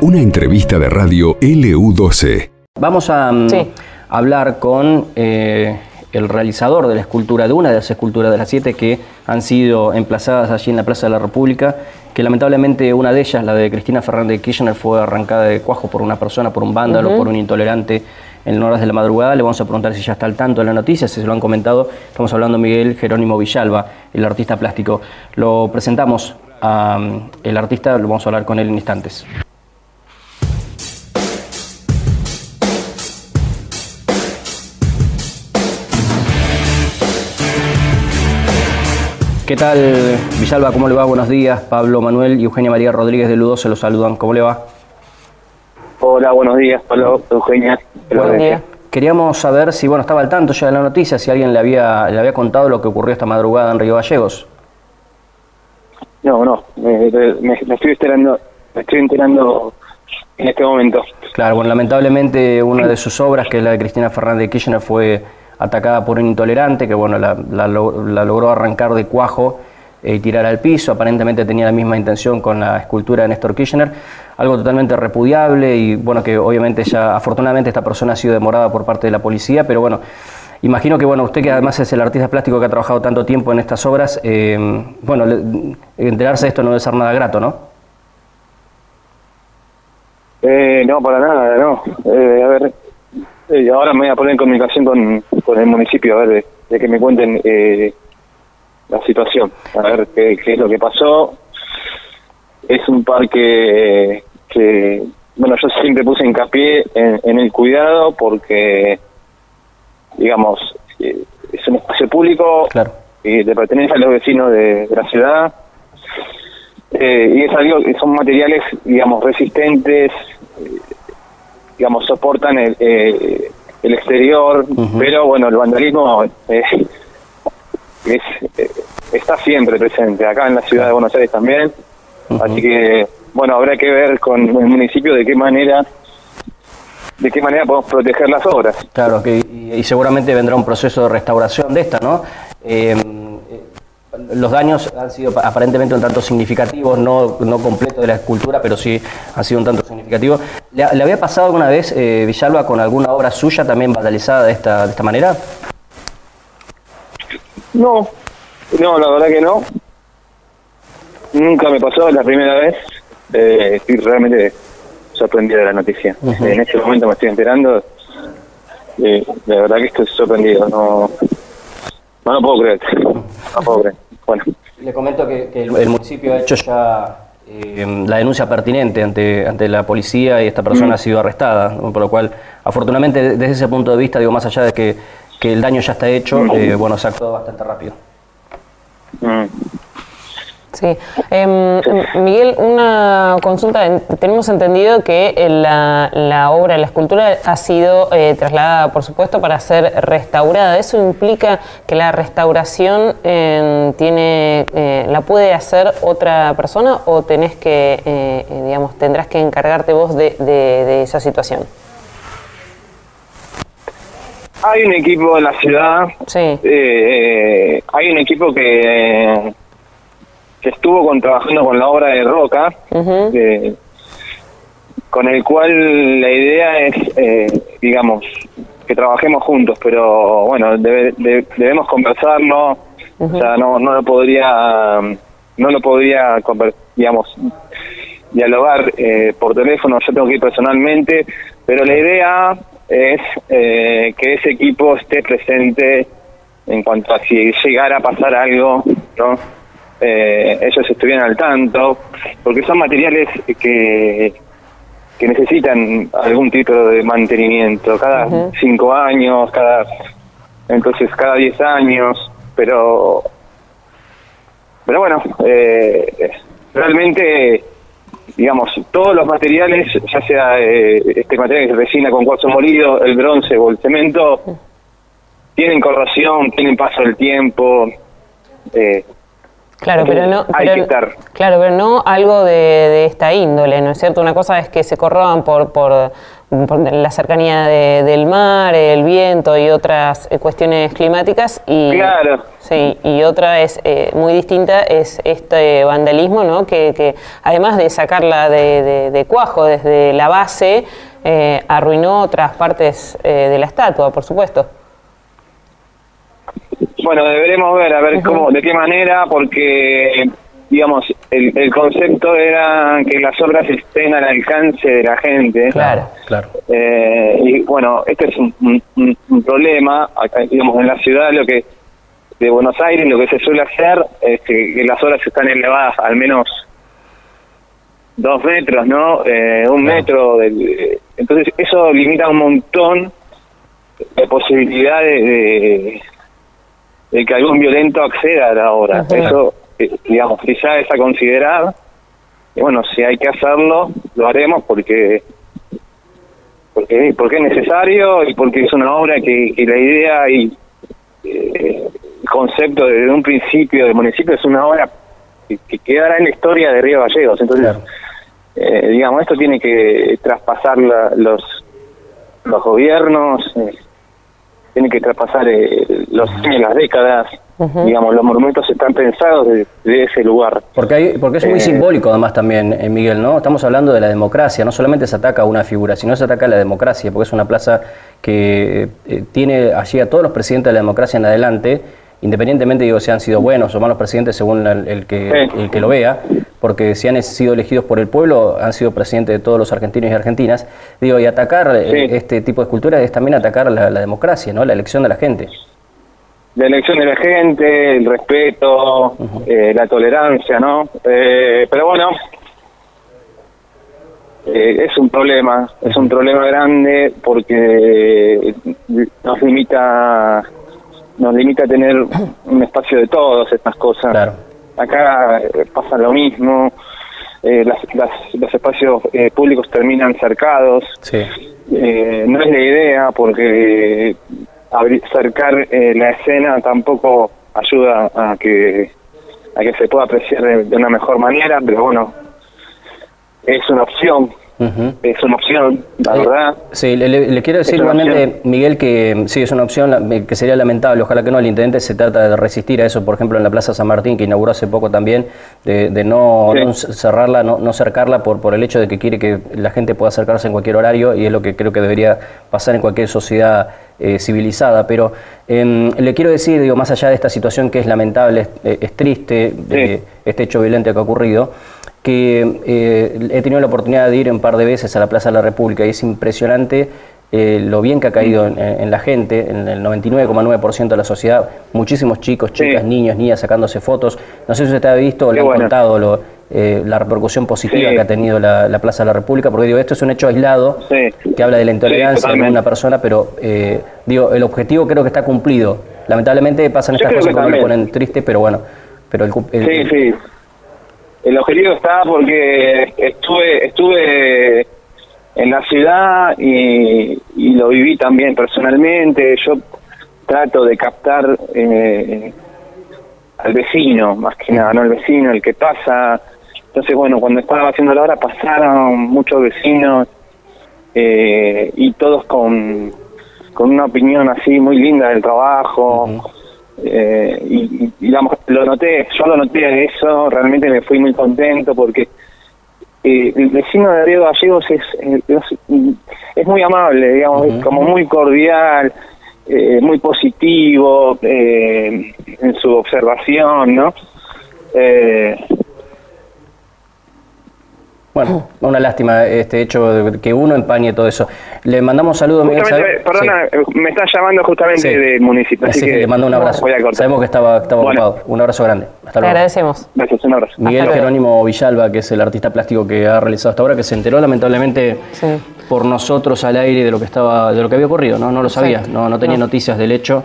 Una entrevista de radio LU12. Vamos a mm, hablar con eh, el realizador de la escultura, de una de las esculturas de las siete que han sido emplazadas allí en la Plaza de la República, que lamentablemente una de ellas, la de Cristina Fernández de Kirchner, fue arrancada de cuajo por una persona, por un vándalo, por un intolerante en horas de la madrugada. Le vamos a preguntar si ya está al tanto de la noticia, si se lo han comentado. Estamos hablando de Miguel Jerónimo Villalba, el artista plástico. Lo presentamos mm, artista, lo vamos a hablar con él en instantes. ¿Qué tal, Villalba? ¿Cómo le va? Buenos días. Pablo Manuel y Eugenia María Rodríguez de Ludo se los saludan. ¿Cómo le va? Hola, buenos días, Pablo, Eugenia. Buenos días. Queríamos saber si bueno estaba al tanto ya de la noticia, si alguien le había, le había contado lo que ocurrió esta madrugada en Río Gallegos. No, no, me, estoy enterando, me estoy enterando en este momento. Claro, bueno, lamentablemente una de sus obras, que es la de Cristina Fernández de Kirchner, fue atacada por un intolerante que bueno, la, logró arrancar de cuajo y tirar al piso. Aparentemente tenía la misma intención con la escultura de Néstor Kirchner, algo totalmente repudiable y bueno, que obviamente ya afortunadamente esta persona ha sido demorada por parte de la policía, pero bueno, imagino que bueno, usted que además es el artista plástico que ha trabajado tanto tiempo en estas obras, eh, bueno, enterarse de esto no debe ser nada grato, ¿no? Eh, no, para nada, no. Eh, a ver, y ahora me voy a poner en comunicación con, con el municipio, a ver, de, que me cuenten eh, la situación, a ver qué, es lo que pasó. Es un parque que, bueno, yo siempre puse hincapié en el cuidado porque, digamos, eh, es un espacio público claro. y le pertenece a los vecinos de, la ciudad. Eh, y es algo, son materiales, digamos, resistentes, digamos, soportan el, eh, el exterior, pero bueno, el vandalismo eh, es, eh, está siempre presente, acá en la ciudad de Buenos Aires también, así que bueno, habrá que ver con el municipio de qué manera de qué manera podemos proteger las obras. Claro, que, y, seguramente vendrá un proceso de restauración de esta, ¿no? los daños han sido aparentemente un tanto significativos, no, no completos de la escultura, pero sí han sido un tanto significativos. ¿Le, había pasado alguna vez, eh, Villalba, con alguna obra suya también vandalizada de esta, de esta manera? No, no, la verdad que no. Nunca me pasó, es la primera vez. Eh, estoy realmente sorprendido de la noticia. En este momento me estoy enterando. Eh, de verdad que estoy sorprendido. No, no lo puedo creer. No puedo creer. Bueno. Le comento que, el, municipio ha hecho ya eh, la denuncia pertinente ante, ante la policía y esta persona mm. ha sido arrestada, por lo cual, afortunadamente, desde ese punto de vista, digo, más allá de que, que el daño ya está hecho, mm. eh, bueno, se ha actuado bastante rápido. Mm. Sí. Em, Miguel, una consulta. Tenemos entendido que la, la obra, la escultura ha sido eh, trasladada, por supuesto, para ser restaurada. ¿Eso implica que la restauración em, tiene, eh, la puede hacer otra persona o tenés que, eh, digamos, tendrás que encargarte vos de, de esa situación? Hay un equipo en la ciudad. Sí. hay un equipo que que estuvo con, trabajando con la obra de Roca, con el cual la idea es, eh, digamos, que trabajemos juntos, pero bueno, debemos conversarlo, o sea, no, no lo podría, no lo podría, digamos, dialogar eh, por teléfono, yo tengo que ir personalmente, pero la idea es eh, que ese equipo esté presente en cuanto a si llegara a pasar algo, ¿no? Eh, ellos estuvieran al tanto, porque son materiales que, que necesitan algún tipo de mantenimiento, cada cinco años, cada entonces cada diez años, pero pero bueno, eh, realmente digamos, todos los materiales, ya sea eh, este material que resina con cuarzo molido, el bronce o el cemento, tienen corrosión, tienen paso del tiempo, eh, Claro, pero no, claro, pero no algo de, esta índole, ¿no es cierto? Una cosa es que se corroban por, por, la cercanía del mar, el viento y otras eh, cuestiones climáticas. Y, claro. Sí, y otra es eh, muy distinta, es este vandalismo, ¿no? que, además de sacarla de, cuajo desde la base, eh, arruinó otras partes de la estatua, por supuesto. Bueno, deberemos ver, a ver cómo, de qué manera, porque digamos, el, el, concepto era que las obras estén al alcance de la gente. Claro, claro. Eh, y bueno, este es un, un, problema, digamos, en la ciudad lo que de Buenos Aires lo que se suele hacer es que, las obras están elevadas al menos dos metros, ¿no? Eh, un metro. entonces eso limita un montón la posibilidad de, de, que algún violento acceda a la obra. Eso digamos, ya es a considerar. Y bueno, si hay que hacerlo, lo haremos porque porque porque es necesario y porque es una obra que, la idea y eh, el concepto desde un principio del municipio es una obra que, quedará en la historia de Río Gallegos. Entonces, eh, digamos, esto tiene que traspasar los los gobiernos, eh, tiene que traspasar los las décadas Digamos, los monumentos están pensados de, ese lugar. Porque, hay, porque es muy eh, simbólico además también, eh, Miguel, ¿no? Estamos hablando de la democracia, no solamente se ataca a una figura, sino se ataca a la democracia, porque es una plaza que eh, tiene allí a todos los presidentes de la democracia en adelante, independientemente digo si han sido buenos o malos presidentes según el, que, el que lo vea, porque si han sido elegidos por el pueblo, han sido presidentes de todos los argentinos y argentinas, digo, y atacar este tipo de esculturas es también atacar la, la democracia, ¿no? La elección de la gente. La elección de la gente, el respeto, eh, la tolerancia, ¿no? Eh, pero bueno, eh, es un problema, es un problema grande porque nos limita, nos limita a tener un espacio de todos estas cosas. Acá pasa lo mismo, los espacios públicos terminan cercados. no es la idea porque acercar eh, la escena tampoco ayuda a que a que se pueda apreciar de, una mejor manera, pero bueno, es una opción. Es una opción, la verdad. Sí, le, quiero decir igualmente, Miguel, que sí, es una opción que sería lamentable. Ojalá que no, el intendente se trata de resistir a eso, por ejemplo, en la Plaza San Martín, que inauguró hace poco también, de, no, cerrarla, no, no cercarla por, por el hecho de que quiere que la gente pueda acercarse en cualquier horario, y es lo que creo que debería pasar en cualquier sociedad eh, civilizada, pero em, le quiero decir, digo, más allá de esta situación que es lamentable, es, triste, de este hecho violento que ha ocurrido, que eh, he tenido la oportunidad de ir un par de veces a la Plaza de la República y es impresionante eh, lo bien que ha caído en, la gente, en el 99,9% de la sociedad, muchísimos chicos, chicas, niños, niñas sacándose fotos. No sé si usted ha visto o le ha contado lo, eh, la repercusión positiva que ha tenido la, Plaza de la República, porque digo, esto es un hecho aislado que habla de la intolerancia de una persona, pero eh, digo, el objetivo creo que está cumplido. Lamentablemente pasan estas cosas que, me ponen triste, pero bueno. Pero el, sí, sí. El objetivo está porque estuve, estuve en la ciudad y, lo viví también personalmente. Yo trato de captar eh, al vecino, más que nada, ¿no? El vecino, el que pasa, entonces, bueno, cuando estaba haciendo la hora pasaron muchos vecinos eh, y todos con, con una opinión así muy linda del trabajo. Eh, y, digamos, lo noté, yo lo noté eso, realmente me fui muy contento porque eh, el vecino de Río Gallegos es, es, muy amable, digamos, es como muy cordial, muy positivo en su observación, ¿no? Bueno, una lástima este hecho de que uno empañe todo eso. Le mandamos saludos, Miguel. Perdona, me está llamando justamente del municipio. Así, que, le mando un abrazo. Sabemos que estaba, estaba ocupado. Un abrazo grande. Hasta luego. agradecemos. Gracias, un abrazo. Miguel Jerónimo Villalba, que es el artista plástico que ha realizado hasta ahora, que se enteró lamentablemente por nosotros al aire de lo que estaba, de lo que había ocurrido, ¿no? No lo sabía, no, no tenía noticias del hecho.